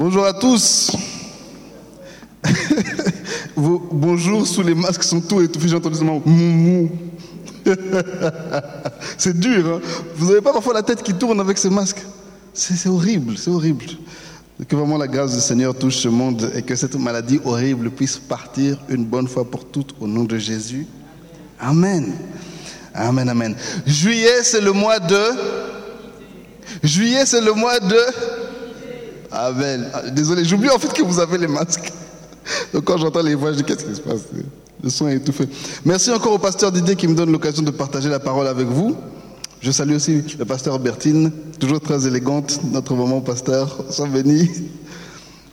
Bonjour à tous. Bonjour sous les masques sont tout étouffés. J'ai entendu seulement mou C'est dur. Hein Vous n'avez pas parfois la tête qui tourne avec ces masques? C'est horrible, c'est horrible. Que vraiment la grâce du Seigneur touche ce monde et que cette maladie horrible puisse partir une bonne fois pour toutes au nom de Jésus. Amen. Amen, amen. Juillet, c'est le mois de... Juillet, c'est le mois de... Amen. Ah, désolé, j'oublie en fait que vous avez les masques. Donc quand j'entends les voix, je dis qu'est-ce qui se passe? Le son est étouffé. Merci encore au pasteur Didier qui me donne l'occasion de partager la parole avec vous. Je salue aussi le pasteur Bertine, toujours très élégante, notre maman pasteur, sois béni.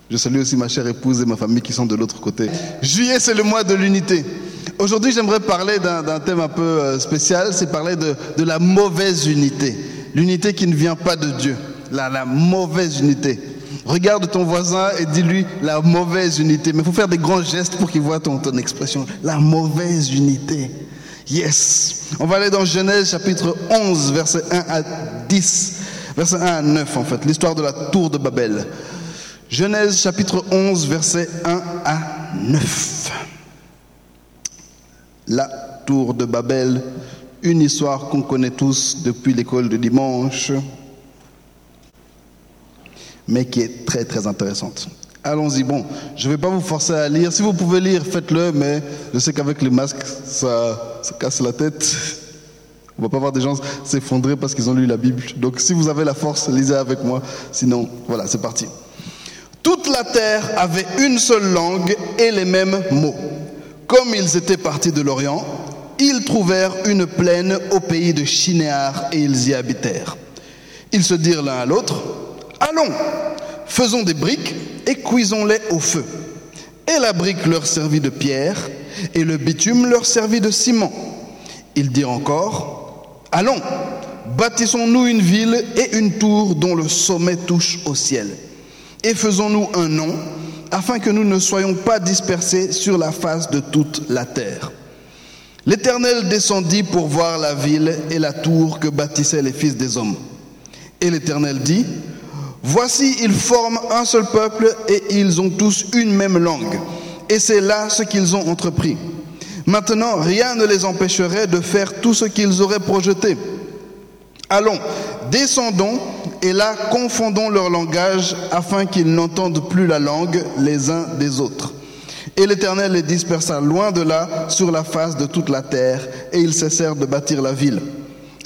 Je salue aussi ma chère épouse et ma famille qui sont de l'autre côté. Juillet, c'est le mois de l'unité. Aujourd'hui, j'aimerais parler d'un thème un peu euh, spécial, c'est parler de, la mauvaise unité. L'unité qui ne vient pas de Dieu, la mauvaise unité. Regarde ton voisin et dis-lui la mauvaise unité. Mais il faut faire des grands gestes pour qu'il voit ton, ton expression. La mauvaise unité. Yes. On va aller dans Genèse chapitre 11, verset 1 à 10. Verset 1 à 9 en fait. L'histoire de la tour de Babel. Genèse chapitre 11, verset 1 à 9. La tour de Babel, une histoire qu'on connaît tous depuis l'école de dimanche mais qui est très très intéressante. Allons-y. Bon, je ne vais pas vous forcer à lire. Si vous pouvez lire, faites-le, mais je sais qu'avec les masques, ça, casse la tête. On va pas voir des gens s'effondrer parce qu'ils ont lu la Bible. Donc si vous avez la force, lisez avec moi. Sinon, voilà, c'est parti. Toute la terre avait une seule langue et les mêmes mots. Comme ils étaient partis de l'Orient, ils trouvèrent une plaine au pays de Chinéar et ils y habitèrent. Ils se dirent l'un à l'autre, Allons, faisons des briques et cuisons-les au feu. Et la brique leur servit de pierre, et le bitume leur servit de ciment. Ils dirent encore, Allons, bâtissons-nous une ville et une tour dont le sommet touche au ciel. Et faisons-nous un nom, afin que nous ne soyons pas dispersés sur la face de toute la terre. L'Éternel descendit pour voir la ville et la tour que bâtissaient les fils des hommes. Et l'Éternel dit, Voici, ils forment un seul peuple et ils ont tous une même langue. Et c'est là ce qu'ils ont entrepris. Maintenant, rien ne les empêcherait de faire tout ce qu'ils auraient projeté. Allons, descendons et là confondons leur langage afin qu'ils n'entendent plus la langue les uns des autres. Et l'Éternel les dispersa loin de là sur la face de toute la terre et ils cessèrent de bâtir la ville.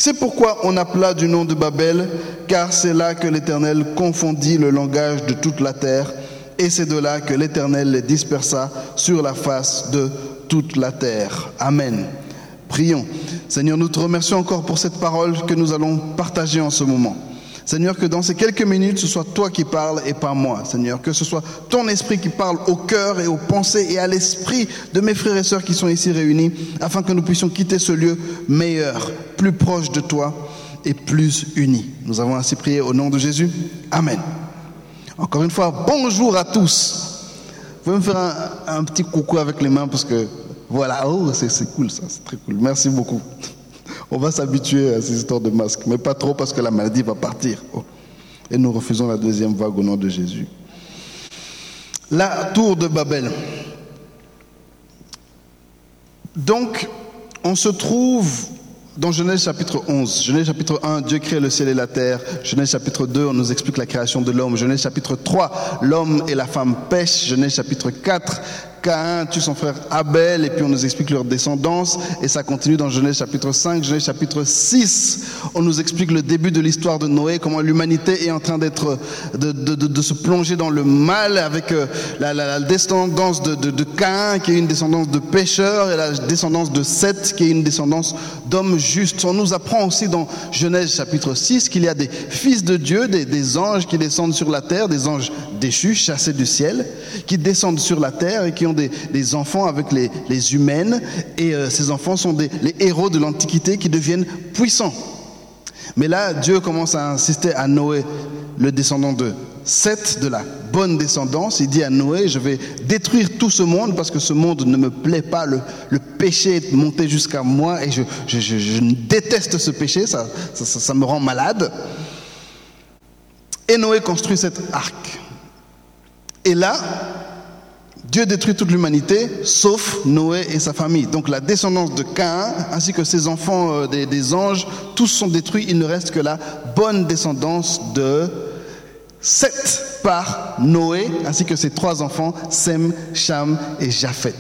C'est pourquoi on appela du nom de Babel, car c'est là que l'Éternel confondit le langage de toute la terre, et c'est de là que l'Éternel les dispersa sur la face de toute la terre. Amen. Prions. Seigneur, nous te remercions encore pour cette parole que nous allons partager en ce moment. Seigneur, que dans ces quelques minutes, ce soit toi qui parles et pas moi. Seigneur, que ce soit ton esprit qui parle au cœur et aux pensées et à l'esprit de mes frères et sœurs qui sont ici réunis, afin que nous puissions quitter ce lieu meilleur, plus proche de toi et plus unis. Nous avons ainsi prié au nom de Jésus. Amen. Encore une fois, bonjour à tous. Vous pouvez me faire un, un petit coucou avec les mains parce que voilà, oh, c'est cool ça, c'est très cool. Merci beaucoup. On va s'habituer à ces histoires de masques, mais pas trop parce que la maladie va partir. Oh. Et nous refusons la deuxième vague au nom de Jésus. La tour de Babel. Donc, on se trouve dans Genèse chapitre 11, Genèse chapitre 1, Dieu crée le ciel et la terre. Genèse chapitre 2, on nous explique la création de l'homme. Genèse chapitre 3, l'homme et la femme pêchent. Genèse chapitre 4, Caïn tue son frère Abel et puis on nous explique leur descendance et ça continue dans Genèse chapitre 5, Genèse chapitre 6. On nous explique le début de l'histoire de Noé, comment l'humanité est en train d'être de, se plonger dans le mal avec euh, la, descendance de, de, Caïn qui est une descendance de pécheurs et la descendance de Seth qui est une descendance d'hommes justes. On nous apprend aussi dans Genèse chapitre 6 qu'il y a des fils de Dieu, des, des anges qui descendent sur la terre, des anges déchus, chassés du ciel, qui descendent sur la terre et qui ont des, enfants avec les, les humaines, et euh, ces enfants sont des, les héros de l'Antiquité qui deviennent puissants. Mais là, Dieu commence à insister à Noé, le descendant de Seth, de la bonne descendance. Il dit à Noé, je vais détruire tout ce monde parce que ce monde ne me plaît pas. Le, le péché est monté jusqu'à moi et je, je, je, je, déteste ce péché, ça, ça, ça me rend malade. Et Noé construit cet arc. Et là, Dieu détruit toute l'humanité, sauf Noé et sa famille. Donc la descendance de Caïn, ainsi que ses enfants euh, des, anges, tous sont détruits. Il ne reste que la bonne descendance de Seth par Noé, ainsi que ses trois enfants, Sem, Cham et Japhet.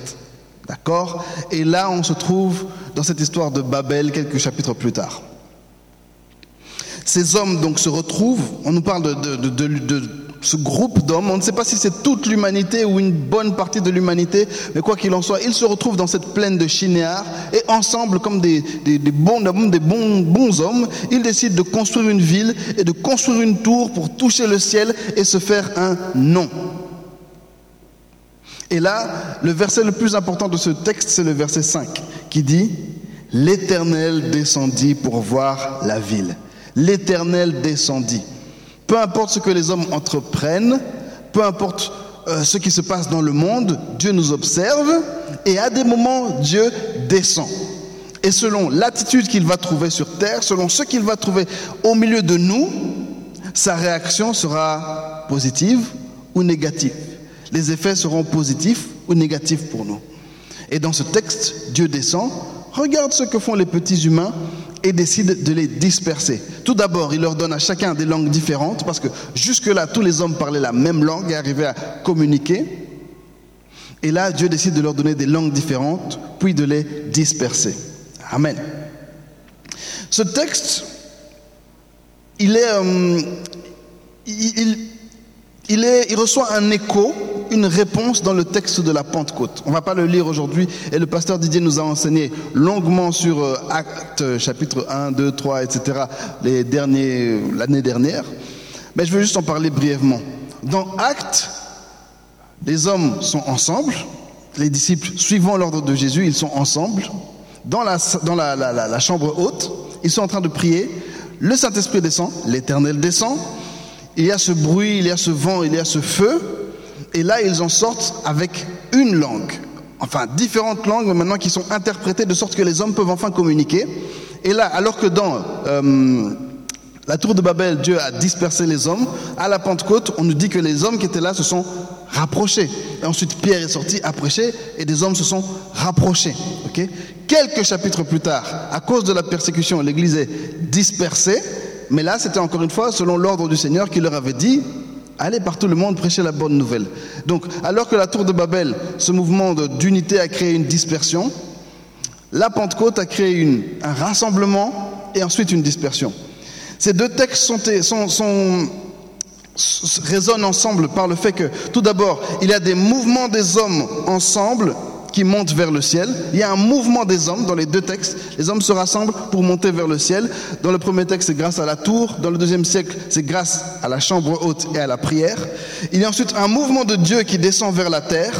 D'accord? Et là, on se trouve dans cette histoire de Babel quelques chapitres plus tard. Ces hommes donc se retrouvent, on nous parle de ce groupe d'hommes, on ne sait pas si c'est toute l'humanité ou une bonne partie de l'humanité, mais quoi qu'il en soit, ils se retrouvent dans cette plaine de Chinéar et ensemble, comme des, bons, bons hommes, ils décident de construire une ville et de construire une tour pour toucher le ciel et se faire un nom. Et là, le verset le plus important de ce texte, c'est le verset 5, qui dit, L'Éternel descendit pour voir la ville. L'Éternel descendit. Peu importe ce que les hommes entreprennent, peu importe euh, ce qui se passe dans le monde, Dieu nous observe et à des moments, Dieu descend. Et selon l'attitude qu'il va trouver sur terre, selon ce qu'il va trouver au milieu de nous, sa réaction sera positive ou négative. Les effets seront positifs ou négatifs pour nous. Et dans ce texte, Dieu descend. Regarde ce que font les petits humains et décide de les disperser. Tout d'abord, il leur donne à chacun des langues différentes, parce que jusque-là, tous les hommes parlaient la même langue et arrivaient à communiquer. Et là, Dieu décide de leur donner des langues différentes, puis de les disperser. Amen. Ce texte, il est, euh, il, il reçoit un écho une réponse dans le texte de la Pentecôte. On ne va pas le lire aujourd'hui et le pasteur Didier nous a enseigné longuement sur euh, Actes chapitre 1, 2, 3, etc. l'année dernière. Mais je veux juste en parler brièvement. Dans Actes, les hommes sont ensemble, les disciples suivant l'ordre de Jésus, ils sont ensemble dans la chambre haute, ils sont en train de prier, le Saint-Esprit descend, l'Éternel descend, il y a ce bruit, il y a ce vent, il y a ce feu, et là, ils en sortent avec une langue. Enfin, différentes langues maintenant qui sont interprétées de sorte que les hommes peuvent enfin communiquer. Et là, alors que dans euh, la tour de Babel, Dieu a dispersé les hommes, à la Pentecôte, on nous dit que les hommes qui étaient là se sont rapprochés. Et ensuite, Pierre est sorti à prêcher et des hommes se sont rapprochés. Quelques chapitres plus tard, à cause de la persécution, l'Église est dispersée. Mais là, c'était encore une fois selon l'ordre du Seigneur qui leur avait dit Allez par tout le monde prêcher la bonne nouvelle. Donc, alors que la tour de Babel, ce mouvement d'unité a créé une dispersion, la Pentecôte a créé un rassemblement et ensuite une dispersion. Ces deux textes sont, résonnent ensemble par le fait que, tout d'abord, il y a des mouvements des hommes ensemble qui montent vers le ciel. Il y a un mouvement des hommes dans les deux textes. Les hommes se rassemblent pour monter vers le ciel. Dans le premier texte, c'est grâce à la tour. Dans le deuxième siècle, c'est grâce à la chambre haute et à la prière. Il y a ensuite un mouvement de Dieu qui descend vers la terre.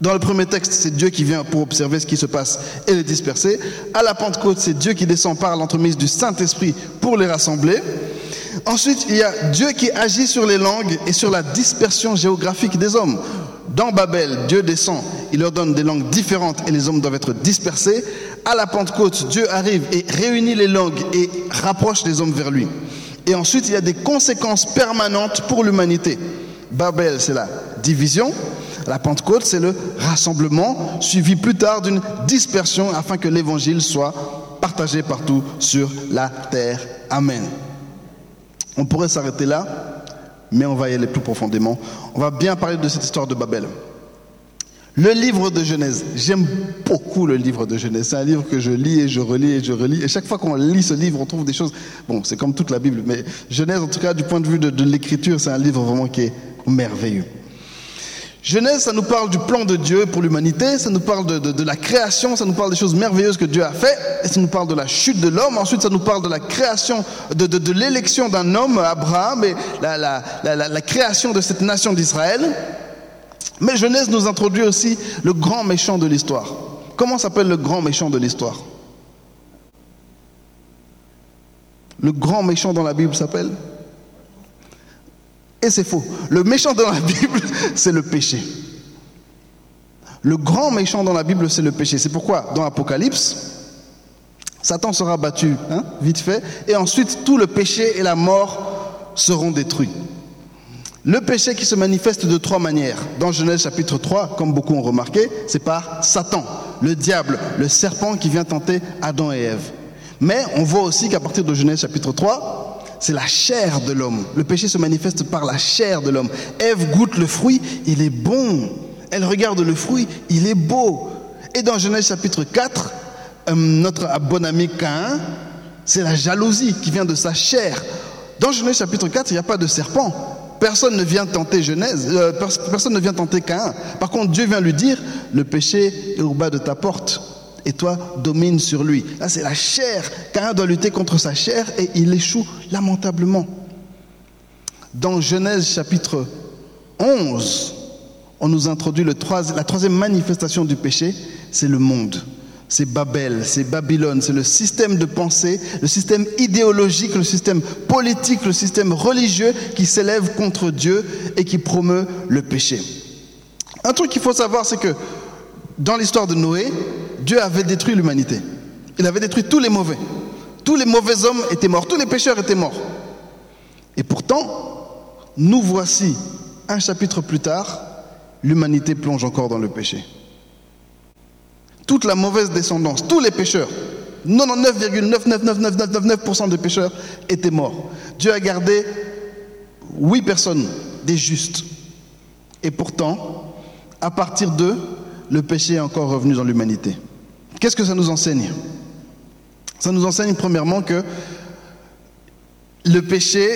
Dans le premier texte, c'est Dieu qui vient pour observer ce qui se passe et les disperser. À la Pentecôte, c'est Dieu qui descend par l'entremise du Saint-Esprit pour les rassembler. Ensuite, il y a Dieu qui agit sur les langues et sur la dispersion géographique des hommes. Dans Babel, Dieu descend, il leur donne des langues différentes et les hommes doivent être dispersés. À la Pentecôte, Dieu arrive et réunit les langues et rapproche les hommes vers lui. Et ensuite, il y a des conséquences permanentes pour l'humanité. Babel, c'est la division. La Pentecôte, c'est le rassemblement, suivi plus tard d'une dispersion afin que l'évangile soit partagé partout sur la terre. Amen. On pourrait s'arrêter là, mais on va y aller plus profondément. On va bien parler de cette histoire de Babel. Le livre de Genèse, j'aime beaucoup le livre de Genèse. C'est un livre que je lis et je relis et je relis. Et chaque fois qu'on lit ce livre, on trouve des choses. Bon, c'est comme toute la Bible, mais Genèse, en tout cas, du point de vue de, l'écriture, c'est un livre vraiment qui est merveilleux. Genèse, ça nous parle du plan de Dieu pour l'humanité, ça nous parle de, la création, ça nous parle des choses merveilleuses que Dieu a fait, et ça nous parle de la chute de l'homme. Ensuite, ça nous parle de la création, de, l'élection d'un homme, Abraham, et la, la création de cette nation d'Israël. Mais Genèse nous introduit aussi le grand méchant de l'histoire. Comment s'appelle le grand méchant de l'histoire? Le grand méchant dans la Bible s'appelle C'est faux. Le méchant dans la Bible, c'est le péché. Le grand méchant dans la Bible, c'est le péché. C'est pourquoi, dans Apocalypse, Satan sera battu, hein, vite fait, et ensuite tout le péché et la mort seront détruits. Le péché qui se manifeste de trois manières. Dans Genèse chapitre 3, comme beaucoup ont remarqué, c'est par Satan, le diable, le serpent qui vient tenter Adam et Ève. Mais on voit aussi qu'à partir de Genèse chapitre 3, c'est la chair de l'homme. Le péché se manifeste par la chair de l'homme. Ève goûte le fruit, il est bon. Elle regarde le fruit, il est beau. Et dans Genèse chapitre 4, euh, notre bon ami Cain, c'est la jalousie qui vient de sa chair. Dans Genèse chapitre 4, il n'y a pas de serpent. Personne ne vient tenter Genèse, euh, personne ne vient tenter Cain. Par contre, Dieu vient lui dire, le péché est au bas de ta porte et toi domine sur lui. Là, c'est la chair. Cain doit lutter contre sa chair et il échoue lamentablement. Dans Genèse chapitre 11, on nous introduit le la troisième manifestation du péché, c'est le monde. C'est Babel, c'est Babylone, c'est le système de pensée, le système idéologique, le système politique, le système religieux qui s'élève contre Dieu et qui promeut le péché. Un truc qu'il faut savoir, c'est que dans l'histoire de Noé, Dieu avait détruit l'humanité. Il avait détruit tous les mauvais. Tous les mauvais hommes étaient morts, tous les pécheurs étaient morts. Et pourtant, nous voici, un chapitre plus tard, l'humanité plonge encore dans le péché toute la mauvaise descendance, tous les pécheurs, 99,99999% des pécheurs étaient morts. Dieu a gardé huit personnes, des justes. Et pourtant, à partir d'eux, le péché est encore revenu dans l'humanité. Qu'est-ce que ça nous enseigne? Ça nous enseigne premièrement que le péché,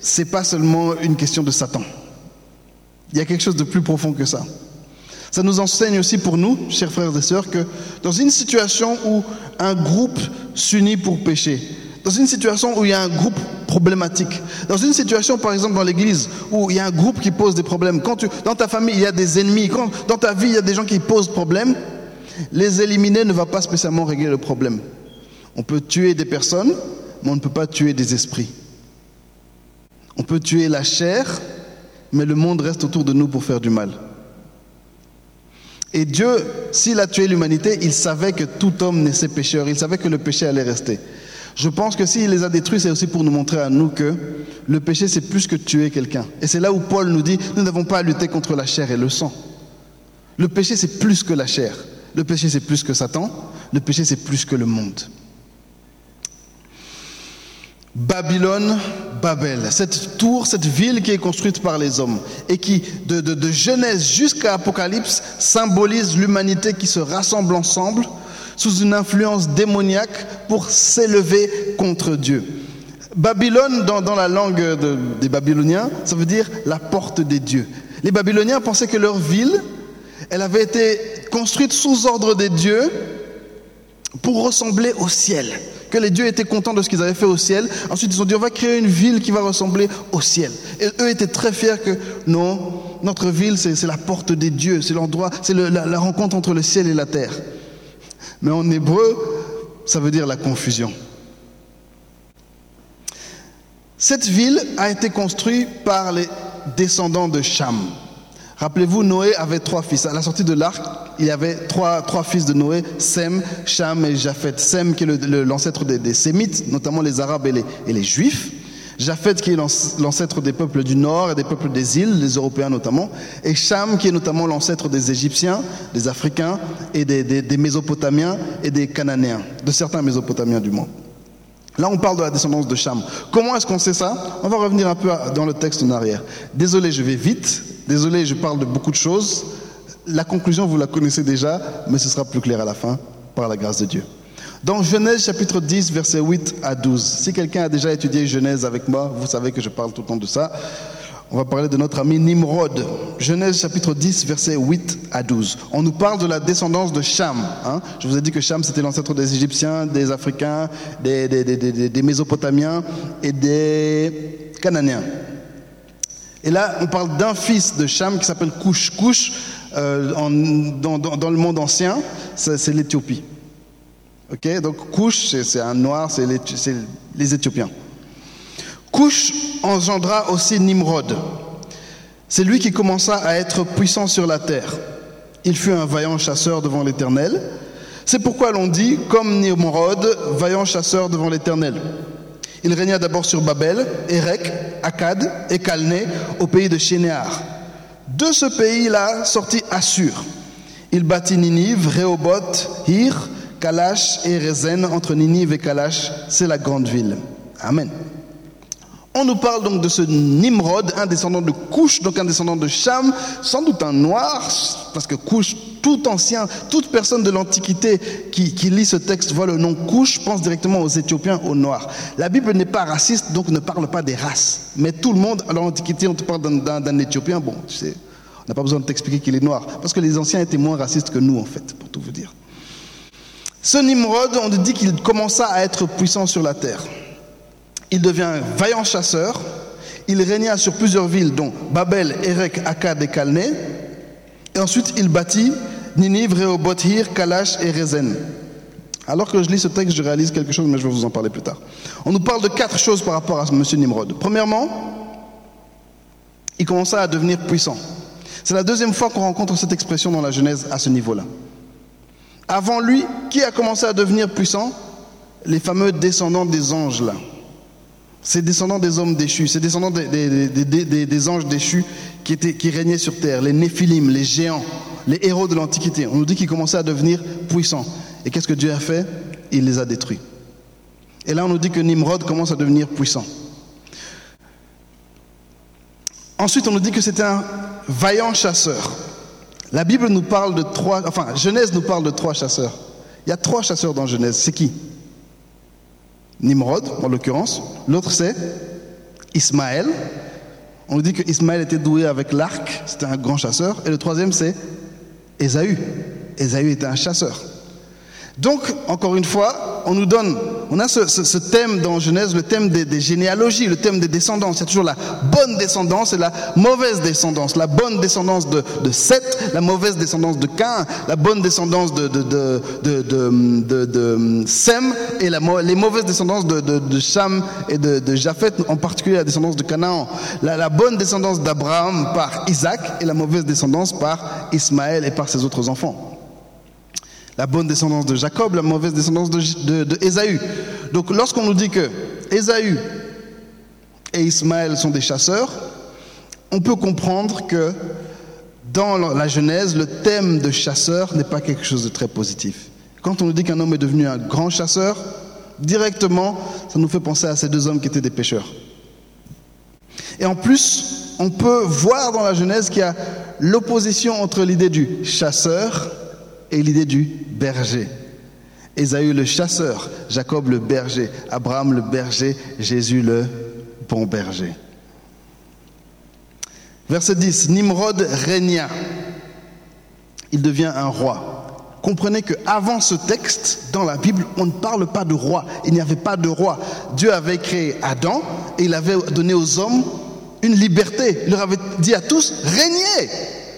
c'est pas seulement une question de Satan. Il y a quelque chose de plus profond que ça. Ça nous enseigne aussi pour nous, chers frères et sœurs, que dans une situation où un groupe s'unit pour pécher, dans une situation où il y a un groupe problématique, dans une situation par exemple dans l'église où il y a un groupe qui pose des problèmes, quand tu, dans ta famille il y a des ennemis, quand dans ta vie il y a des gens qui posent problème, les éliminer ne va pas spécialement régler le problème. On peut tuer des personnes, mais on ne peut pas tuer des esprits. On peut tuer la chair, mais le monde reste autour de nous pour faire du mal. Et Dieu, s'il a tué l'humanité, il savait que tout homme naissait pécheur, il savait que le péché allait rester. Je pense que s'il les a détruits, c'est aussi pour nous montrer à nous que le péché, c'est plus que tuer quelqu'un. Et c'est là où Paul nous dit, nous n'avons pas à lutter contre la chair et le sang. Le péché, c'est plus que la chair. Le péché, c'est plus que Satan. Le péché, c'est plus que le monde. Babylone, Babel, cette tour, cette ville qui est construite par les hommes et qui, de, Genèse jusqu'à Apocalypse, symbolise l'humanité qui se rassemble ensemble sous une influence démoniaque pour s'élever contre Dieu. Babylone, dans, la langue des Babyloniens, ça veut dire la porte des dieux. Les Babyloniens pensaient que leur ville, elle avait été construite sous ordre des dieux pour ressembler au ciel que les dieux étaient contents de ce qu'ils avaient fait au ciel. Ensuite, ils ont dit, on va créer une ville qui va ressembler au ciel. Et eux étaient très fiers que, non, notre ville, c'est la porte des dieux, c'est l'endroit, c'est la, la rencontre entre le ciel et la terre. Mais en hébreu, ça veut dire la confusion. Cette ville a été construite par les descendants de Cham. Rappelez-vous, Noé avait trois fils. À la sortie de l'arc, il y avait trois, trois fils de Noé, Sem, Cham et Japhet. Sem qui est l'ancêtre des, Sémites, notamment les Arabes et les, et les Juifs. Japhet qui est l'ancêtre des peuples du Nord et des peuples des îles, les Européens notamment. Et Cham qui est notamment l'ancêtre des Égyptiens, des Africains et des, des Mésopotamiens et des Cananéens, de certains Mésopotamiens du moins. Là, on parle de la descendance de Cham. Comment est-ce qu'on sait ça? On va revenir un peu dans le texte en arrière. Désolé, je vais vite. Désolé, je parle de beaucoup de choses. La conclusion, vous la connaissez déjà, mais ce sera plus clair à la fin, par la grâce de Dieu. Dans Genèse chapitre 10, versets 8 à 12. Si quelqu'un a déjà étudié Genèse avec moi, vous savez que je parle tout le temps de ça. On va parler de notre ami Nimrod. Genèse chapitre 10, versets 8 à 12. On nous parle de la descendance de Cham. Hein. Je vous ai dit que Cham, c'était l'ancêtre des Égyptiens, des Africains, des, des, Mésopotamiens et des Cananéens. Et là, on parle d'un fils de Cham qui s'appelle Cush. Cush, euh, dans, le monde ancien, c'est l'Éthiopie. Ok, donc Cush, c'est un noir, c'est les Éthiopiens. Cush engendra aussi Nimrod. C'est lui qui commença à être puissant sur la terre. Il fut un vaillant chasseur devant l'Éternel. C'est pourquoi l'on dit, comme Nimrod, vaillant chasseur devant l'Éternel. Il régna d'abord sur Babel, Erech, Akkad et Calné au pays de Chénéar. De ce pays-là sortit Assur. Il bâtit Ninive, Rehoboth, Hir, Kalash et Rezen. Entre Ninive et Kalash, c'est la grande ville. Amen. On nous parle donc de ce Nimrod, un descendant de Couche, donc un descendant de Cham, sans doute un noir, parce que Couche, tout ancien, toute personne de l'Antiquité qui, lit ce texte voit le nom Couche, pense directement aux Éthiopiens, aux Noirs. La Bible n'est pas raciste, donc ne parle pas des races. Mais tout le monde, à l'Antiquité, on te parle d'un Éthiopien, bon, tu sais, on n'a pas besoin de t'expliquer qu'il est noir, parce que les anciens étaient moins racistes que nous, en fait, pour tout vous dire. Ce Nimrod, on dit qu'il commença à être puissant sur la terre. Il devient un vaillant chasseur. Il régna sur plusieurs villes, dont Babel, Erech, Akkad et Calné. Et ensuite, il bâtit Ninive, Rehoboth, Hir, Kalash et Rezen. Alors que je lis ce texte, je réalise quelque chose, mais je vais vous en parler plus tard. On nous parle de quatre choses par rapport à M. Nimrod. Premièrement, il commença à devenir puissant. C'est la deuxième fois qu'on rencontre cette expression dans la Genèse à ce niveau-là. Avant lui, qui a commencé à devenir puissant? Les fameux descendants des anges là. Ces descendants des hommes déchus, ces descendants des, anges déchus qui, qui régnaient sur terre, les néphilim, les géants, les héros de l'Antiquité. On nous dit qu'ils commençaient à devenir puissants. Et qu'est-ce que Dieu a fait? Il les a détruits. Et là, on nous dit que Nimrod commence à devenir puissant. Ensuite, on nous dit que c'était un vaillant chasseur. La Bible nous parle de trois, enfin, Genèse nous parle de trois chasseurs. Il y a trois chasseurs dans Genèse. C'est qui? Nimrod, en l'occurrence. L'autre, c'est Ismaël. On nous dit que Ismaël était doué avec l'arc, c'était un grand chasseur. Et le troisième, c'est Ésaü. Ésaü était un chasseur. Donc, encore une fois, on nous donne, on a ce, thème dans Genèse, le thème des, généalogies, le thème des descendances. Il y a toujours la bonne descendance et la mauvaise descendance. La bonne descendance de, Seth, la mauvaise descendance de Cain, la bonne descendance de, de, Sem et les mauvaises descendances de, Cham et de, Japheth, en particulier la descendance de Canaan. La, la bonne descendance d'Abraham par Isaac et la mauvaise descendance par Ismaël et par ses autres enfants la bonne descendance de Jacob, la mauvaise descendance de, de, Donc lorsqu'on nous dit que Ésaü et Ismaël sont des chasseurs, on peut comprendre que dans la Genèse, le thème de chasseur n'est pas quelque chose de très positif. Quand on nous dit qu'un homme est devenu un grand chasseur, directement, ça nous fait penser à ces deux hommes qui étaient des pêcheurs. Et en plus, on peut voir dans la Genèse qu'il y a l'opposition entre l'idée du chasseur et l'idée du berger. Ésaü le chasseur, Jacob le berger, Abraham le berger, Jésus le bon berger. Verset 10, Nimrod régna. Il devient un roi. Comprenez que avant ce texte, dans la Bible, on ne parle pas de roi. Il n'y avait pas de roi. Dieu avait créé Adam et il avait donné aux hommes une liberté. Il leur avait dit à tous, régnez.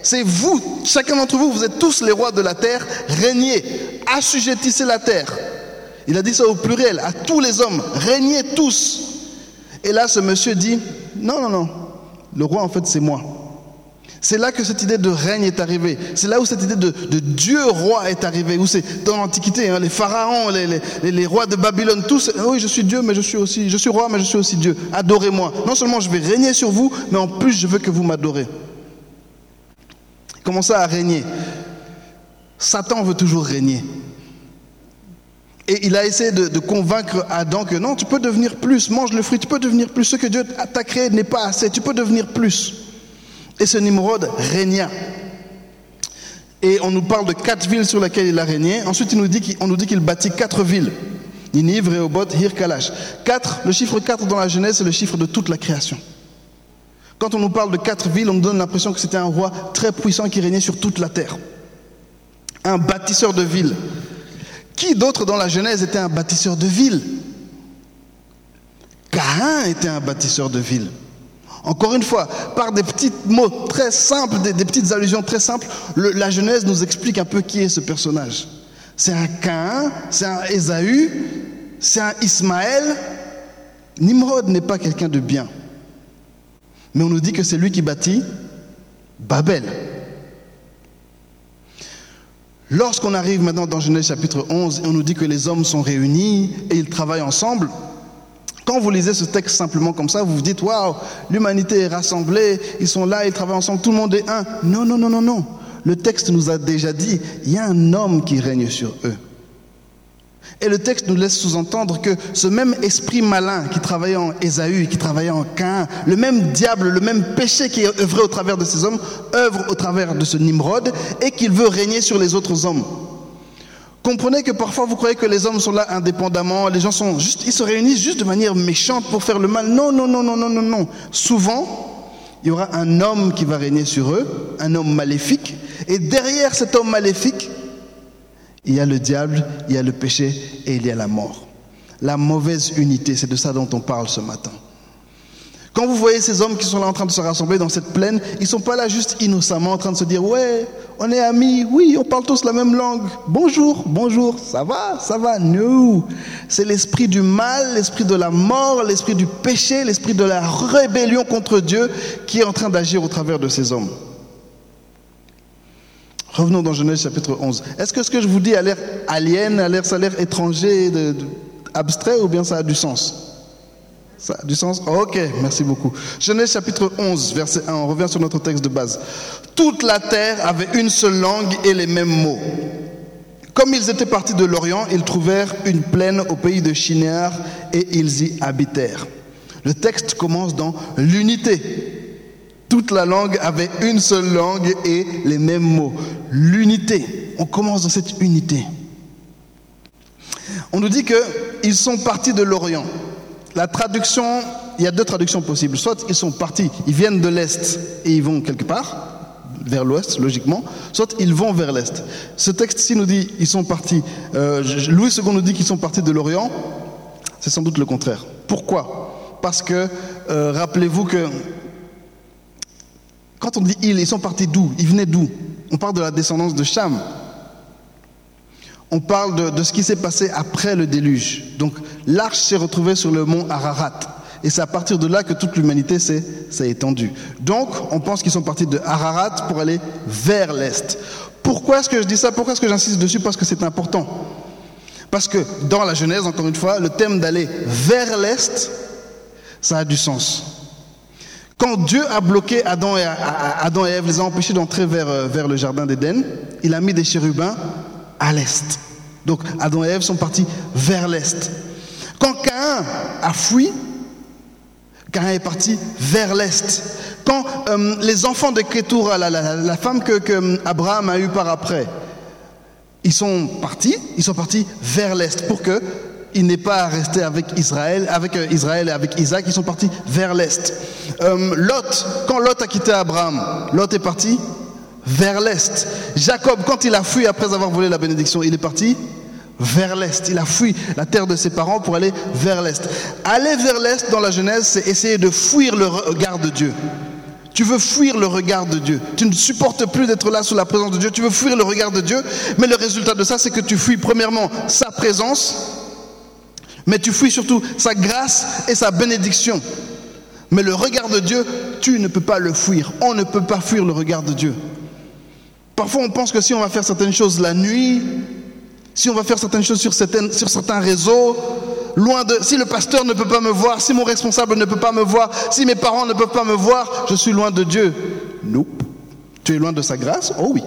C'est vous, chacun d'entre vous, vous êtes tous les rois de la terre, régnez, assujettissez la terre. Il a dit ça au pluriel, à tous les hommes, régnez tous. Et là, ce monsieur dit, non, non, non, le roi en fait c'est moi. C'est là que cette idée de règne est arrivée. C'est là où cette idée de, Dieu roi est arrivée. Où c'est dans l'Antiquité, hein, les pharaons, les, les, rois de Babylone, tous. Oui, je suis Dieu, mais je suis aussi, je suis roi, mais je suis aussi Dieu. Adorez-moi. Non seulement je vais régner sur vous, mais en plus je veux que vous m'adorez commença à régner. Satan veut toujours régner. Et il a essayé de, convaincre Adam que non, tu peux devenir plus, mange le fruit, tu peux devenir plus. Ce que Dieu t'a créé n'est pas assez, tu peux devenir plus. Et ce Nimrod régna. Et on nous parle de quatre villes sur lesquelles il a régné. Ensuite, il nous dit on nous dit qu'il bâtit quatre villes. Ninive, Rehoboth, Hir, Kalash. Quatre, le chiffre 4 dans la Genèse, c'est le chiffre de toute la création. Quand on nous parle de quatre villes, on nous donne l'impression que c'était un roi très puissant qui régnait sur toute la terre. Un bâtisseur de villes. Qui d'autre dans la Genèse était un bâtisseur de villes Caïn était un bâtisseur de villes. Encore une fois, par des petits mots très simples, des, petites allusions très simples, la Genèse nous explique un peu qui est ce personnage. C'est un Caïn, c'est un Ésaü, c'est un Ismaël. Nimrod n'est pas quelqu'un de bien. Mais on nous dit que c'est lui qui bâtit Babel. Lorsqu'on arrive maintenant dans Genèse chapitre 11, on nous dit que les hommes sont réunis et ils travaillent ensemble. Quand vous lisez ce texte simplement comme ça, vous vous dites, waouh, l'humanité est rassemblée, ils sont là, ils travaillent ensemble, tout le monde est un. Non, non, non, non, non. Le texte nous a déjà dit, il y a un homme qui règne sur eux. Et le texte nous laisse sous-entendre que ce même esprit malin qui travaillait en Ésaü, qui travaillait en Cain, le même diable, le même péché qui est œuvré au travers de ces hommes, œuvre au travers de ce Nimrod et qu'il veut régner sur les autres hommes. Comprenez que parfois vous croyez que les hommes sont là indépendamment, les gens sont juste, ils se réunissent juste de manière méchante pour faire le mal. Non, non, non, non, non, non, non. Souvent, il y aura un homme qui va régner sur eux, un homme maléfique, et derrière cet homme maléfique, il y a le diable, il y a le péché et il y a la mort. La mauvaise unité, c'est de ça dont on parle ce matin. Quand vous voyez ces hommes qui sont là en train de se rassembler dans cette plaine, ils ne sont pas là juste innocemment en train de se dire Ouais, on est amis, oui, on parle tous la même langue. Bonjour, bonjour, ça va, ça va. Nous, c'est l'esprit du mal, l'esprit de la mort, l'esprit du péché, l'esprit de la rébellion contre Dieu qui est en train d'agir au travers de ces hommes. Revenons dans Genèse chapitre 11. Est-ce que ce que je vous dis a l'air alien, a l'air, ça a l'air étranger, abstrait ou bien ça a du sens? Ça a du sens? Ok, merci beaucoup. Genèse chapitre 11, verset 1, on revient sur notre texte de base. Toute la terre avait une seule langue et les mêmes mots. Comme ils étaient partis de l'Orient, ils trouvèrent une plaine au pays de Shinéar et ils y habitèrent. Le texte commence dans l'unité. Toute la langue avait une seule langue et les mêmes mots. L'unité. On commence dans cette unité. On nous dit qu'ils sont partis de l'Orient. La traduction, il y a deux traductions possibles. Soit ils sont partis, ils viennent de l'Est et ils vont quelque part, vers l'Ouest, logiquement. Soit ils vont vers l'Est. Ce texte-ci nous dit ils sont partis. Euh, Louis II nous dit qu'ils sont partis de l'Orient. C'est sans doute le contraire. Pourquoi? Parce que, euh, rappelez-vous que quand on dit ils, ils sont partis d'où? Ils venaient d'où? On parle de la descendance de Cham. On parle de, ce qui s'est passé après le déluge. Donc l'arche s'est retrouvée sur le mont Ararat. Et c'est à partir de là que toute l'humanité s'est étendue. Donc on pense qu'ils sont partis de Ararat pour aller vers l'Est. Pourquoi est-ce que je dis ça? Pourquoi est-ce que j'insiste dessus? Parce que c'est important. Parce que dans la Genèse, encore une fois, le thème d'aller vers l'Est, ça a du sens. Quand Dieu a bloqué Adam et, Ève, les a empêchés d'entrer vers, euh, vers le jardin d'Éden, il a mis des chérubins à l'est. Donc Adam et Ève sont partis vers l'est. Quand Caïn a fui, Caïn est parti vers l'est. Quand euh, les enfants de Kétoura, la, la, femme que, que euh, Abraham a eue par après, ils sont partis, ils sont partis vers l'est pour que il n'est pas resté avec Israël, avec euh, Israël et avec Isaac, ils sont partis vers l'est. Euh, Lot, quand Lot a quitté Abraham, Lot est parti vers l'est. Jacob, quand il a fui après avoir volé la bénédiction, il est parti vers l'est. Il a fui la terre de ses parents pour aller vers l'est. Aller vers l'est dans la Genèse, c'est essayer de fuir le regard de Dieu. Tu veux fuir le regard de Dieu. Tu ne supportes plus d'être là sous la présence de Dieu. Tu veux fuir le regard de Dieu. Mais le résultat de ça, c'est que tu fuis premièrement sa présence mais tu fuis surtout sa grâce et sa bénédiction. Mais le regard de Dieu, tu ne peux pas le fuir. On ne peut pas fuir le regard de Dieu. Parfois, on pense que si on va faire certaines choses la nuit, si on va faire certaines choses sur, certains réseaux, loin de, si le pasteur ne peut pas me voir, si mon responsable ne peut pas me voir, si mes parents ne peuvent pas me voir, je suis loin de Dieu. Non. Tu es loin de sa grâce? Oh oui.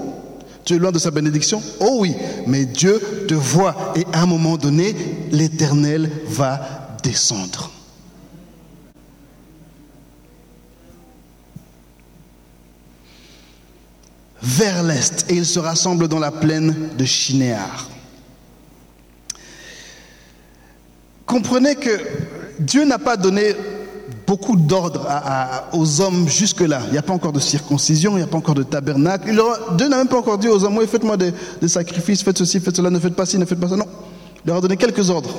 Tu es loin de sa bénédiction? Oh oui, mais Dieu te voit et à un moment donné, l'Éternel va descendre. Vers l'est, et ils se rassemblent dans la plaine de Chinéar. Comprenez que Dieu n'a pas donné beaucoup d'ordre aux hommes jusque-là. Il n'y a pas encore de circoncision, il n'y a pas encore de tabernacle. Dieu n'a même pas encore dit aux hommes, faites-moi des, sacrifices, faites ceci, faites cela, ne faites pas ci, ne faites pas ça. Non, il leur a donné quelques ordres.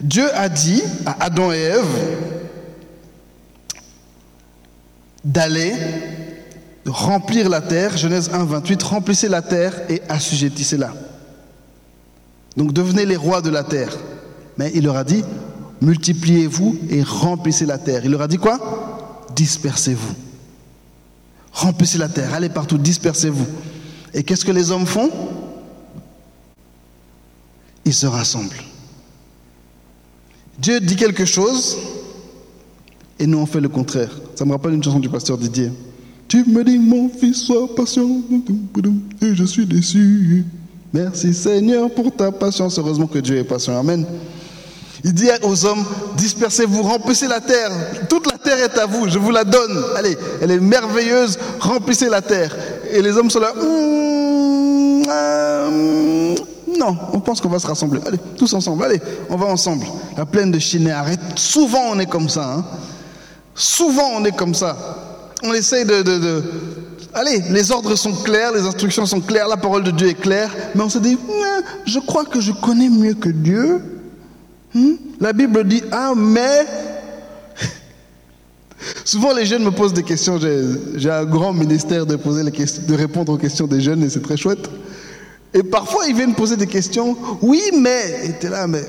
Dieu a dit à Adam et Ève d'aller remplir la terre, Genèse 1, 28, remplissez la terre et assujettissez-la. Donc devenez les rois de la terre. Mais il leur a dit, multipliez-vous et remplissez la terre. Il leur a dit quoi? Dispersez-vous. Remplissez la terre, allez partout, dispersez-vous. Et qu'est-ce que les hommes font? Ils se rassemblent. Dieu dit quelque chose et nous on fait le contraire. Ça me rappelle une chanson du pasteur Didier. Tu me dis, mon fils, sois patient, et je suis déçu. Merci Seigneur pour ta patience. Heureusement que Dieu est patient. Amen. Il dit aux hommes, dispersez-vous, remplissez la terre. Toute la terre est à vous, je vous la donne. Allez, elle est merveilleuse, remplissez la terre. Et les hommes sont là, hum, hum, non, on pense qu'on va se rassembler. Allez, tous ensemble, allez, on va ensemble. La plaine de Chine arrête. Souvent on est comme ça. Hein. Souvent on est comme ça. On essaye de, de, Allez, les ordres sont clairs, les instructions sont claires, la parole de Dieu est claire, mais on se dit, je crois que je connais mieux que Dieu. Hmm? La Bible dit, ah, mais... Souvent, les jeunes me posent des questions. J'ai un grand ministère de, poser les questions, de répondre aux questions des jeunes et c'est très chouette. Et parfois, ils viennent poser des questions. Oui, mais. Et es là, mais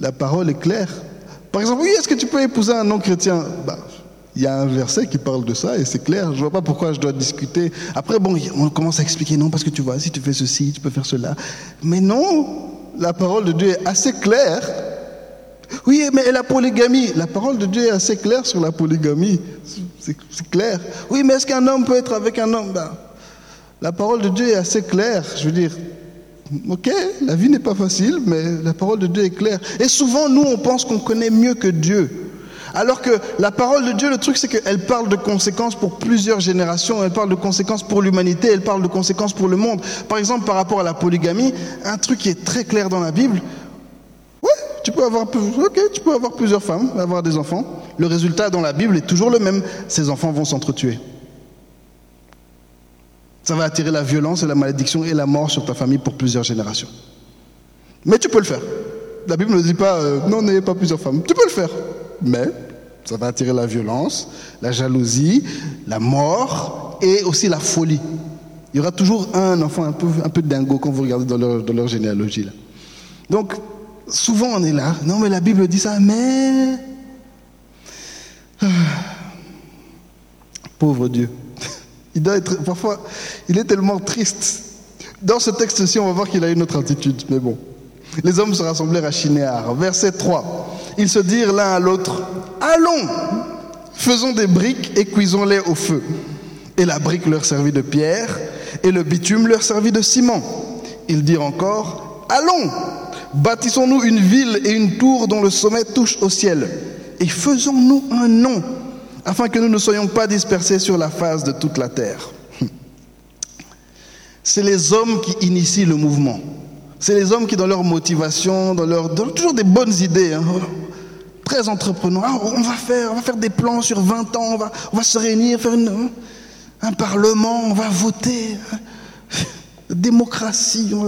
la parole est claire. Par exemple, oui, est-ce que tu peux épouser un non-chrétien? Bah, Il y a un verset qui parle de ça et c'est clair. Je ne vois pas pourquoi je dois discuter. Après, bon, on commence à expliquer non, parce que tu vois, si tu fais ceci, tu peux faire cela. Mais non, la parole de Dieu est assez claire. Oui, mais la polygamie, la parole de Dieu est assez claire sur la polygamie. C'est clair. Oui, mais est-ce qu'un homme peut être avec un homme? Bah, La parole de Dieu est assez claire. Je veux dire, ok, la vie n'est pas facile, mais la parole de Dieu est claire. Et souvent, nous, on pense qu'on connaît mieux que Dieu. Alors que la parole de Dieu, le truc, c'est qu'elle parle de conséquences pour plusieurs générations, elle parle de conséquences pour l'humanité, elle parle de conséquences pour le monde. Par exemple, par rapport à la polygamie, un truc qui est très clair dans la Bible, ouais, tu peux avoir, tu peux avoir plusieurs femmes, avoir des enfants. Le résultat dans la Bible est toujours le même, ces enfants vont s'entretuer. Ça va attirer la violence et la malédiction et la mort sur ta famille pour plusieurs générations. Mais tu peux le faire. La Bible ne dit pas, euh, non, n'ayez pas plusieurs femmes. Tu peux le faire. Mais ça va attirer la violence, la jalousie, la mort et aussi la folie. Il y aura toujours un enfant un peu, dingo quand vous regardez dans leur, dans leur généalogie. Là. Donc, souvent on est là, non mais la Bible dit ça, mais... Ah. Pauvre Dieu. Il doit être, parfois, il est tellement triste. Dans ce texte-ci, on va voir qu'il a une autre attitude, mais bon. Les hommes se rassemblèrent à Chinéar. Verset 3. Ils se dirent l'un à l'autre, allons, faisons des briques et cuisons-les au feu. Et la brique leur servit de pierre, et le bitume leur servit de ciment. Ils dirent encore, allons, bâtissons-nous une ville et une tour dont le sommet touche au ciel, et faisons-nous un nom, afin que nous ne soyons pas dispersés sur la face de toute la terre. C'est les hommes qui initient le mouvement. C'est les hommes qui, dans leur motivation, dans leur, toujours des bonnes idées, hein, très entreprenants. Ah, on va faire, on va faire des plans sur 20 ans, on va, on va se réunir, faire un parlement, on va voter, démocratie.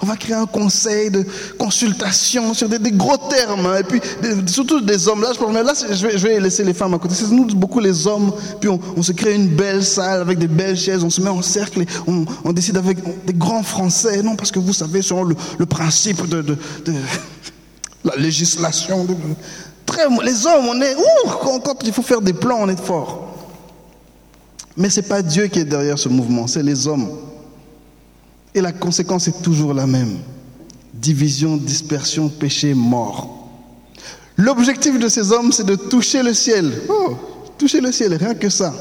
On va, créer un conseil de consultation sur des, gros termes, hein, et puis surtout des hommes. Là, je, là je vais laisser les femmes à côté. C'est nous beaucoup les hommes, puis on, se crée une belle salle avec des belles chaises, on se met en cercle, et on, décide avec des grands Français, non, parce que vous savez, selon le, principe de, la législation. très, les hommes, on est, ouh, quand, il faut faire des plans, on est fort. Mais ce n'est pas Dieu qui est derrière ce mouvement, c'est les hommes. Et la conséquence est toujours la même. Division, dispersion, péché, mort. L'objectif de ces hommes, c'est de toucher le ciel. Oh, toucher le ciel, rien que ça.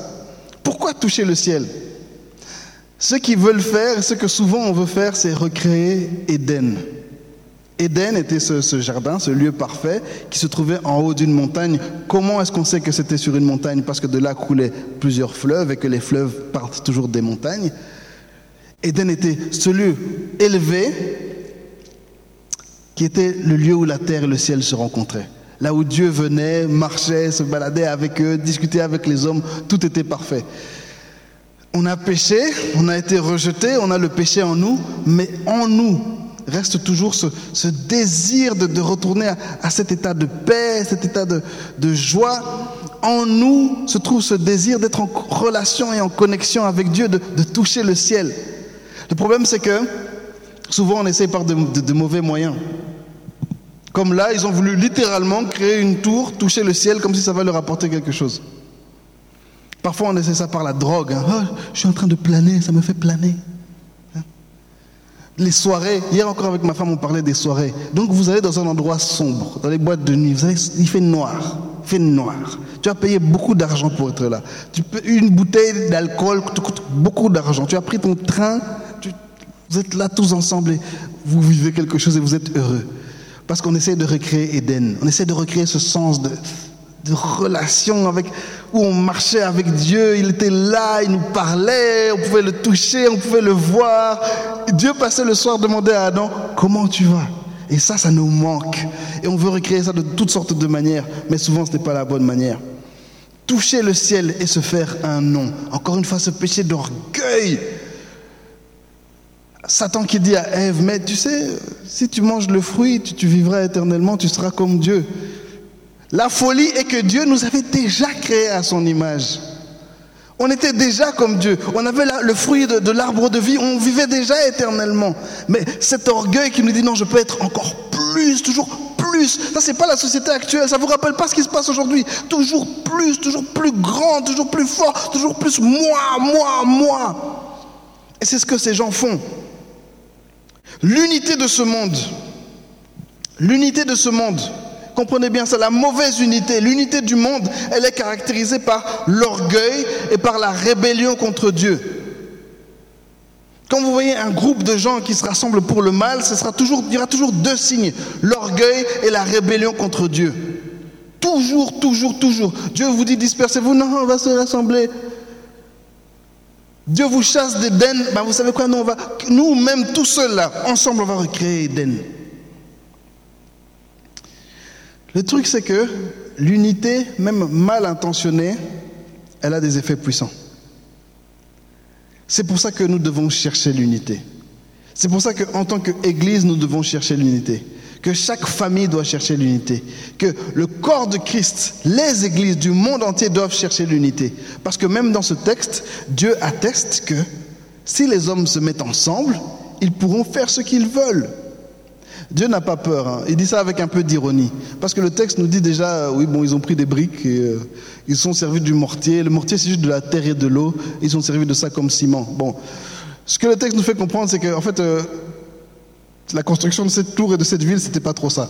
Pourquoi toucher le ciel? Ce qu'ils veulent faire, ce que souvent on veut faire, c'est recréer Éden. Éden était ce, jardin, ce lieu parfait qui se trouvait en haut d'une montagne. Comment est-ce qu'on sait que c'était sur une montagne? Parce que de là coulaient plusieurs fleuves et que les fleuves partent toujours des montagnes. Éden était ce lieu élevé qui était le lieu où la terre et le ciel se rencontraient. Là où Dieu venait, marchait, se baladait avec eux, discutait avec les hommes, tout était parfait. On a péché, on a été rejeté, on a le péché en nous, mais en nous reste toujours ce, désir de, retourner à, cet état de paix, cet état de, joie. En nous se trouve ce désir d'être en relation et en connexion avec Dieu, de toucher le ciel. Le problème, c'est que souvent on essaie par de, mauvais moyens. Comme là, ils ont voulu littéralement créer une tour, toucher le ciel comme si ça va leur apporter quelque chose. Parfois, on essaie ça par la drogue. Hein. Oh, je suis en train de planer, ça me fait planer. Les soirées, hier encore avec ma femme, on parlait des soirées. Donc vous allez dans un endroit sombre, dans les boîtes de nuit, il fait noir, il fait noir. Tu as payé beaucoup d'argent pour être là. Tu une bouteille d'alcool te coûte beaucoup d'argent. Tu as pris ton train, vous êtes là tous ensemble et vous vivez quelque chose et vous êtes heureux. Parce qu'on essaie de recréer Éden, on essaie de recréer ce sens de, de relation avec, où on marchait avec Dieu, il était là, il nous parlait, on pouvait le toucher, on pouvait le voir. Dieu passait le soir demander à Adam, comment tu vas? Et ça, ça nous manque. Et on veut recréer ça de toutes sortes de manières, mais souvent ce n'est pas la bonne manière. Toucher le ciel et se faire un nom. Encore une fois, ce péché d'orgueil. Satan qui dit à Ève, mais tu sais, si tu manges le fruit, tu vivras éternellement, tu seras comme Dieu. La folie est que Dieu nous avait déjà créés à son image. On était déjà comme Dieu. On avait le fruit de, l'arbre de vie. On vivait déjà éternellement. Mais cet orgueil qui nous dit non, je peux être encore plus, toujours plus. Ça, c'est pas la société actuelle. Ça vous rappelle pas ce qui se passe aujourd'hui. Toujours plus, toujours plus grand, toujours plus fort, toujours plus moi, moi, moi. Et c'est ce que ces gens font. L'unité de ce monde. L'unité de ce monde Comprenez bien ça, la mauvaise unité, l'unité du monde, elle est caractérisée par l'orgueil et par la rébellion contre Dieu. Quand vous voyez un groupe de gens qui se rassemblent pour le mal, ce sera toujours, il y aura toujours deux signes, l'orgueil et la rébellion contre Dieu. Toujours, toujours, toujours. Dieu vous dit dispersez-vous, non, on va se rassembler. Dieu vous chasse d'Éden, ben vous savez quoi, nous, on va, nous-mêmes, tous seuls là, ensemble, on va recréer Éden. Le truc, c'est que l'unité, même mal intentionnée, elle a des effets puissants. C'est pour ça que nous devons chercher l'unité. C'est pour ça qu'en tant qu'Église, nous devons chercher l'unité. Que chaque famille doit chercher l'unité. Que le corps de Christ, les églises du monde entier doivent chercher l'unité. Parce que même dans ce texte, Dieu atteste que si les hommes se mettent ensemble, ils pourront faire ce qu'ils veulent. Dieu n'a pas peur. Hein. Il dit ça avec un peu d'ironie. Parce que le texte nous dit déjà, euh, oui, bon, ils ont pris des briques et euh, ils sont servis du mortier. Le mortier, c'est juste de la terre et de l'eau. Ils ont servi de ça comme ciment. Bon. Ce que le texte nous fait comprendre, c'est qu'en fait, euh, la construction de cette tour et de cette ville, c'était pas trop ça.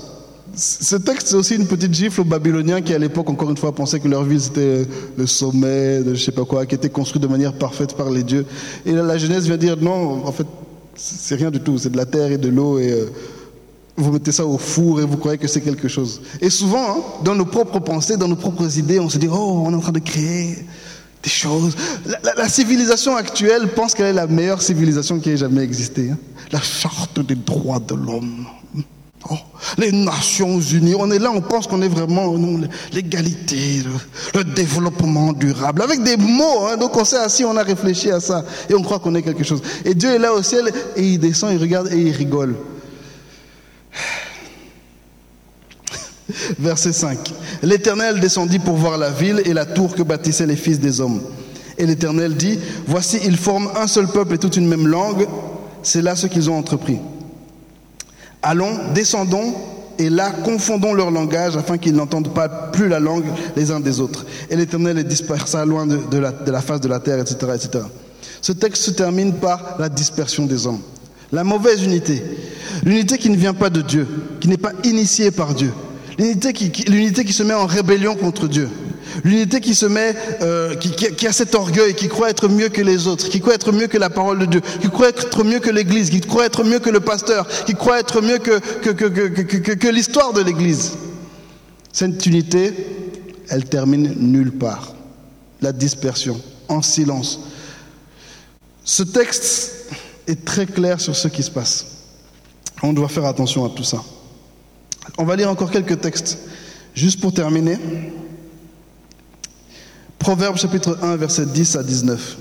Ce texte, c'est aussi une petite gifle aux Babyloniens qui, à l'époque, encore une fois, pensaient que leur ville, c'était le sommet de je sais pas quoi, qui était construit de manière parfaite par les dieux. Et la Genèse vient dire, non, en fait, c'est rien du tout. C'est de la terre et de l'eau et vous mettez ça au four et vous croyez que c'est quelque chose. Et souvent, hein, dans nos propres pensées, dans nos propres idées, on se dit, oh, on est en train de créer des choses. La, civilisation actuelle pense qu'elle est la meilleure civilisation qui ait jamais existé. Hein. La charte des droits de l'homme. Oh, les Nations Unies, on est là, on pense qu'on est vraiment l'égalité, le, développement durable, avec des mots. Hein, donc on s'est assis, on a réfléchi à ça et on croit qu'on est quelque chose. Et Dieu est là au ciel et il descend, il regarde et il rigole. Verset 5. L'Éternel descendit pour voir la ville et la tour que bâtissaient les fils des hommes. Et l'Éternel dit, Voici, ils forment un seul peuple et toute une même langue. C'est là ce qu'ils ont entrepris. Allons, descendons, et là, confondons leur langage afin qu'ils n'entendent pas plus la langue les uns des autres. Et l'Éternel les dispersa loin de, la, de la face de la terre, etc., etc. Ce texte se termine par la dispersion des hommes. La mauvaise unité. L'unité qui ne vient pas de Dieu, qui n'est pas initiée par Dieu. L'unité qui, se met en rébellion contre Dieu. L'unité qui se met, euh, qui, a cet orgueil, qui croit être mieux que les autres, qui croit être mieux que la parole de Dieu, qui croit être mieux que l'Église, qui croit être mieux que le pasteur, qui croit être mieux que, que, que l'histoire de l'Église. Cette unité, elle termine nulle part. La dispersion, en silence. Ce texte est très clair sur ce qui se passe. On doit faire attention à tout ça. On va lire encore quelques textes, juste pour terminer. Proverbe chapitre 1, verset 10 à 19.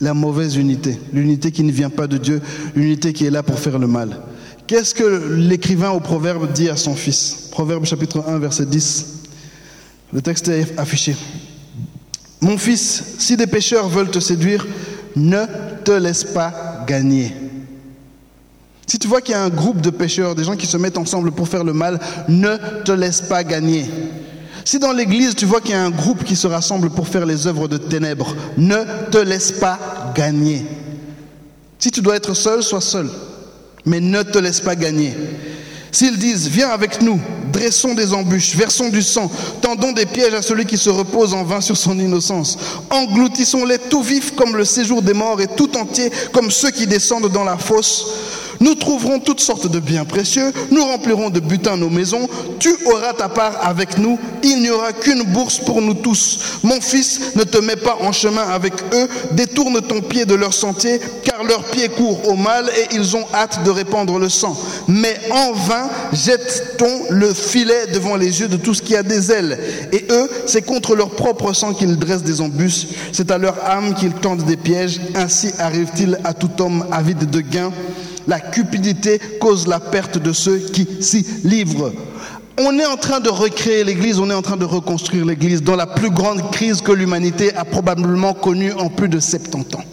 La mauvaise unité, l'unité qui ne vient pas de Dieu, l'unité qui est là pour faire le mal. Qu'est-ce que l'écrivain au Proverbe dit à son fils? Proverbe chapitre 1, verset 10. Le texte est affiché. Mon fils, si des pécheurs veulent te séduire, ne te laisse pas gagner. Si tu vois qu'il y a un groupe de pécheurs, des gens qui se mettent ensemble pour faire le mal, ne te laisse pas gagner. Si dans l'église tu vois qu'il y a un groupe qui se rassemble pour faire les œuvres de ténèbres, ne te laisse pas gagner. Si tu dois être seul, sois seul. Mais ne te laisse pas gagner. S'ils disent, viens avec nous, dressons des embûches, versons du sang, tendons des pièges à celui qui se repose en vain sur son innocence, engloutissons-les tout vifs comme le séjour des morts et tout entier comme ceux qui descendent dans la fosse. Nous trouverons toutes sortes de biens précieux, nous remplirons de butin nos maisons, tu auras ta part avec nous, il n'y aura qu'une bourse pour nous tous. Mon fils, ne te mets pas en chemin avec eux, détourne ton pied de leur sentier, car leur pied court au mal et ils ont hâte de répandre le sang. Mais en vain jette-t-on le filet devant les yeux de tout ce qui a des ailes. Et eux, c'est contre leur propre sang qu'ils dressent des embûches, c'est à leur âme qu'ils tendent des pièges, ainsi arrive-t-il à tout homme avide de gain. La cupidité cause la perte de ceux qui s'y livrent. On est en train de recréer l'Église, on est en train de reconstruire l'Église dans la plus grande crise que l'humanité a probablement connue en plus de 70 ans.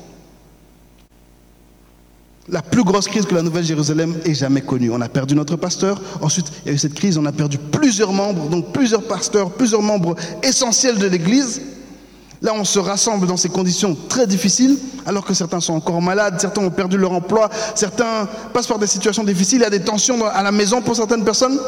La plus grosse crise que la Nouvelle-Jérusalem ait jamais connue. On a perdu notre pasteur, ensuite il y a eu cette crise, on a perdu plusieurs membres, donc plusieurs pasteurs, plusieurs membres essentiels de l'Église. Là, on se rassemble dans ces conditions très difficiles, alors que certains sont encore malades, certains ont perdu leur emploi, certains passent par des situations difficiles, il y a des tensions à la maison pour certaines personnes.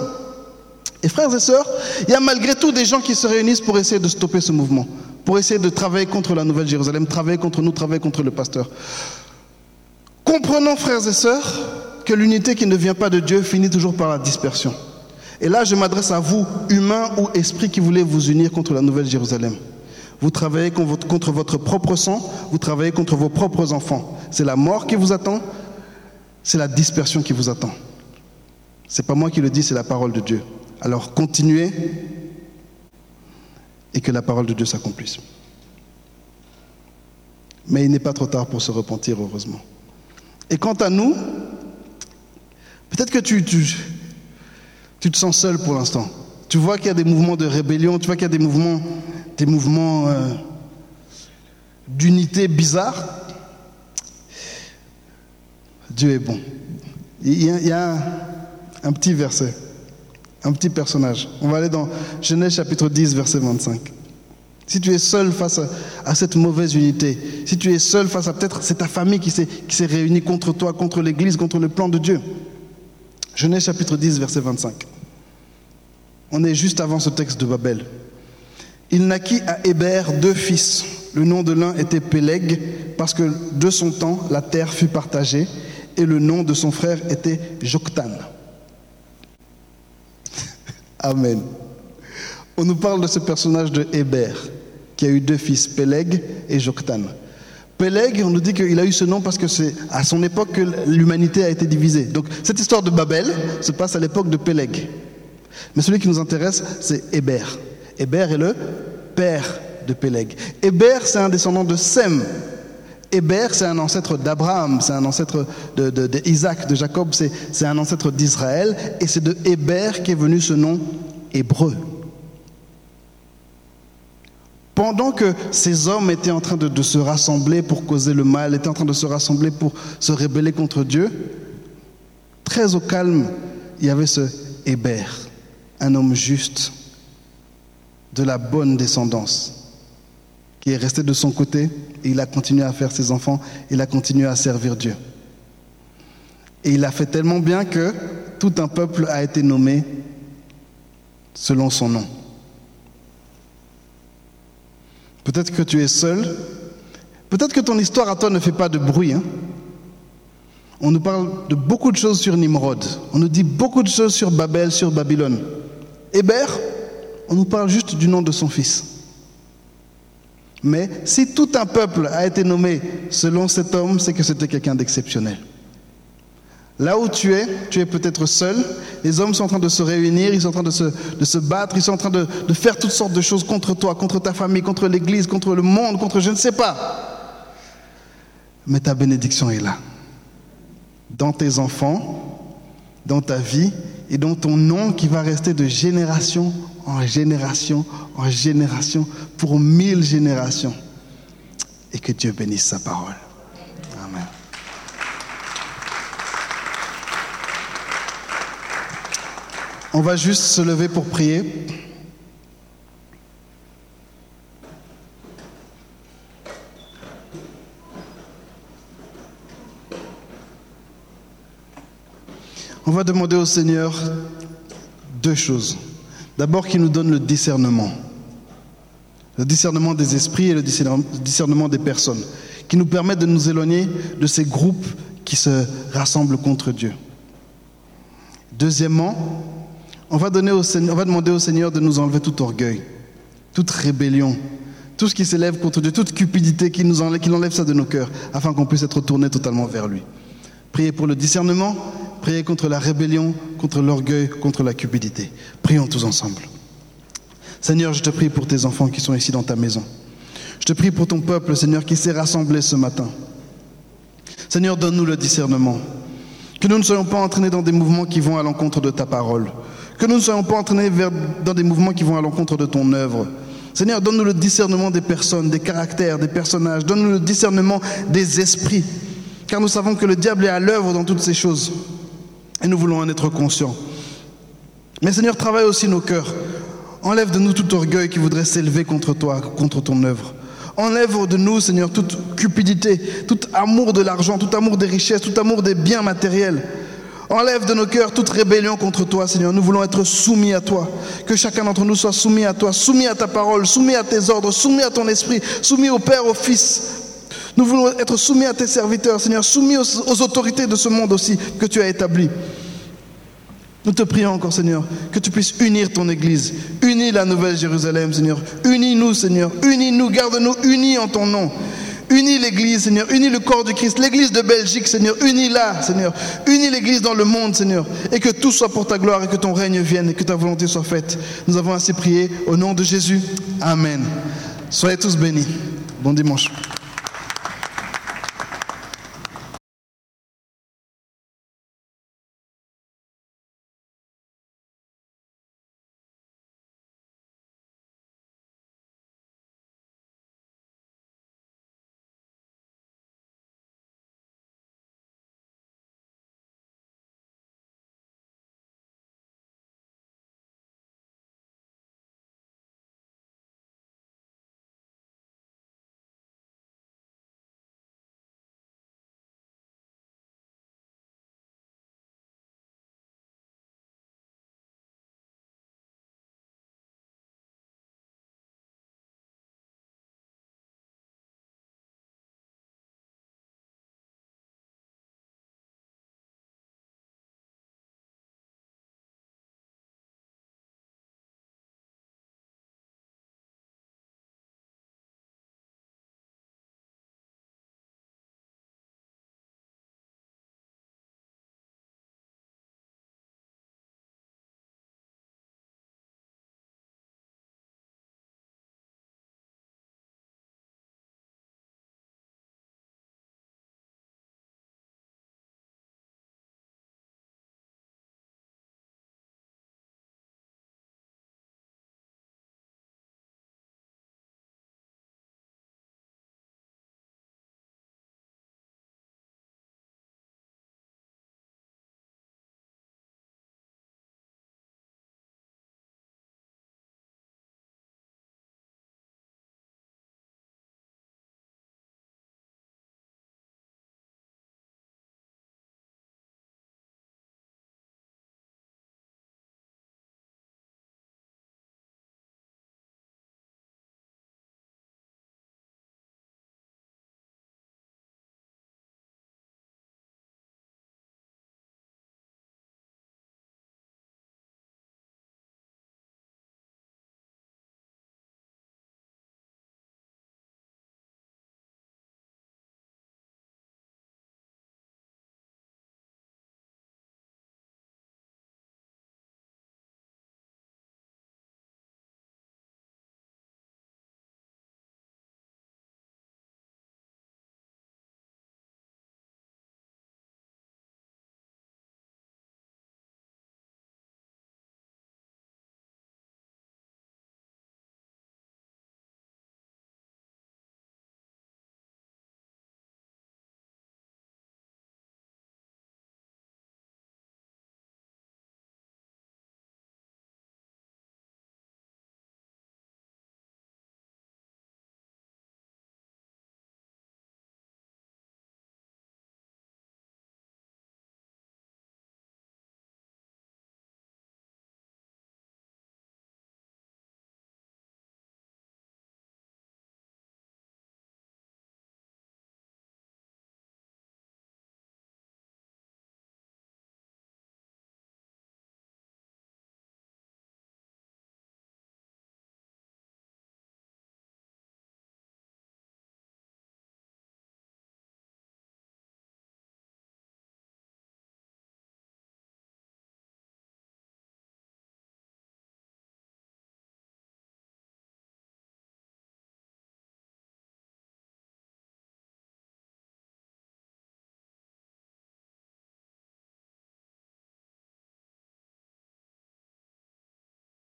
Et frères et sœurs, il y a malgré tout des gens qui se réunissent pour essayer de stopper ce mouvement, pour essayer de travailler contre la Nouvelle Jérusalem, travailler contre nous, travailler contre le pasteur. Comprenons, frères et sœurs, que l'unité qui ne vient pas de Dieu finit toujours par la dispersion. Et là, je m'adresse à vous, humains ou esprits qui voulez vous unir contre la Nouvelle Jérusalem. Vous travaillez contre votre propre sang, vous travaillez contre vos propres enfants. C'est la mort qui vous attend, c'est la dispersion qui vous attend. C'est pas moi qui le dis, c'est la parole de Dieu. Alors continuez et que la parole de Dieu s'accomplisse. Mais il n'est pas trop tard pour se repentir, heureusement. Et quant à nous, peut-être que tu, tu, tu te sens seul pour l'instant. Tu vois qu'il y a des mouvements de rébellion, tu vois qu'il y a des mouvements, des mouvements euh, d'unité bizarres. Dieu est bon. Il y a, il y a un, un petit verset, un petit personnage. On va aller dans Genèse chapitre 10, verset 25. Si tu es seul face à, cette mauvaise unité, si tu es seul face à peut-être c'est ta famille qui s'est, réunie contre toi, contre l'Église, contre le plan de Dieu. Genèse chapitre 10, verset 25. On est juste avant ce texte de Babel. Il naquit à Hébert deux fils. Le nom de l'un était Péleg, parce que de son temps la terre fut partagée, et le nom de son frère était Joktan. Amen. On nous parle de ce personnage de Hébert, qui a eu deux fils, Péleg et Joktan. Péleg, on nous dit qu'il a eu ce nom parce que c'est à son époque que l'humanité a été divisée. Donc cette histoire de Babel se passe à l'époque de Péleg. Mais celui qui nous intéresse, c'est Hébert. Hébert est le père de Péleg. Hébert, c'est un descendant de Sem. Hébert, c'est un ancêtre d'Abraham, c'est un ancêtre d'Isaac, de, de, de, Jacob, c'est un ancêtre d'Israël, et c'est de Hébert qu'est venu ce nom hébreu. Pendant que ces hommes étaient en train de, se rassembler pour causer le mal, étaient en train de se rassembler pour se rebeller contre Dieu, très au calme, il y avait ce Hébert, un homme juste, de la bonne descendance, qui est resté de son côté et il a continué à faire ses enfants, il a continué à servir Dieu. Et il a fait tellement bien que tout un peuple a été nommé selon son nom. Peut-être que tu es seul, peut-être que ton histoire à toi ne fait pas de bruit. Hein? On nous parle de beaucoup de choses sur Nimrod, on nous dit beaucoup de choses sur Babel, sur Babylone. Hébert, on nous parle juste du nom de son fils. Mais si tout un peuple a été nommé selon cet homme, c'est que c'était quelqu'un d'exceptionnel. Là où tu es, tu es peut-être seul. Les hommes sont en train de se réunir, ils sont en train de se, battre, ils sont en train de, de, faire toutes sortes de choses contre toi, contre ta famille, contre l'Église, contre le monde, contre je ne sais pas. Mais ta bénédiction est là. Dans tes enfants, dans ta vie et dans ton nom qui va rester de génération en génération en génération pour mille générations. Et que Dieu bénisse sa parole. Amen. On va juste se lever pour prier. On va demander au Seigneur deux choses. D'abord qu'il nous donne le discernement. Le discernement des esprits et le discernement des personnes. Qui nous permettent de nous éloigner de ces groupes qui se rassemblent contre Dieu. Deuxièmement, on va, demander au Seigneur de nous enlever tout orgueil, toute rébellion, tout ce qui s'élève contre Dieu, toute cupidité, qui nous enlève, enlève ça de nos cœurs, afin qu'on puisse être tourné totalement vers lui. Priez pour le discernement, priez contre la rébellion, contre l'orgueil, contre la cupidité. Prions tous ensemble. Seigneur, je te prie pour tes enfants qui sont ici dans ta maison. Je te prie pour ton peuple, Seigneur, qui s'est rassemblé ce matin. Seigneur, donne-nous le discernement. Que nous ne soyons pas entraînés dans des mouvements qui vont à l'encontre de ta parole. Que nous ne soyons pas entraînés vers, dans des mouvements qui vont à l'encontre de ton œuvre. Seigneur, donne-nous le discernement des personnes, des caractères, des personnages. Donne-nous le discernement des esprits. Car nous savons que le diable est à l'œuvre dans toutes ces choses. Et nous voulons en être conscients. Mais Seigneur, travaille aussi nos cœurs. Enlève de nous tout orgueil qui voudrait s'élever contre toi, contre ton œuvre. Enlève de nous, Seigneur, toute cupidité, tout amour de l'argent, tout amour des richesses, tout amour des biens matériels. Enlève de nos cœurs toute rébellion contre toi, Seigneur. Nous voulons être soumis à toi. Que chacun d'entre nous soit soumis à toi, soumis à ta parole, soumis à tes ordres, soumis à ton esprit, soumis au Père, au Fils. Nous voulons être soumis à tes serviteurs, Seigneur, soumis aux, autorités de ce monde aussi que tu as établies. Nous te prions encore, Seigneur, que tu puisses unir ton Église, unir la Nouvelle Jérusalem, Seigneur. Unis-nous, Seigneur. Unis-nous, garde-nous unis en ton nom. Unis l'Église, Seigneur. Unis le corps du Christ. L'Église de Belgique, Seigneur. Unis-la, Seigneur. Unis l'Église dans le monde, Seigneur. Et que tout soit pour ta gloire et que ton règne vienne et que ta volonté soit faite. Nous avons ainsi prié au nom de Jésus. Amen. Soyez tous bénis. Bon dimanche.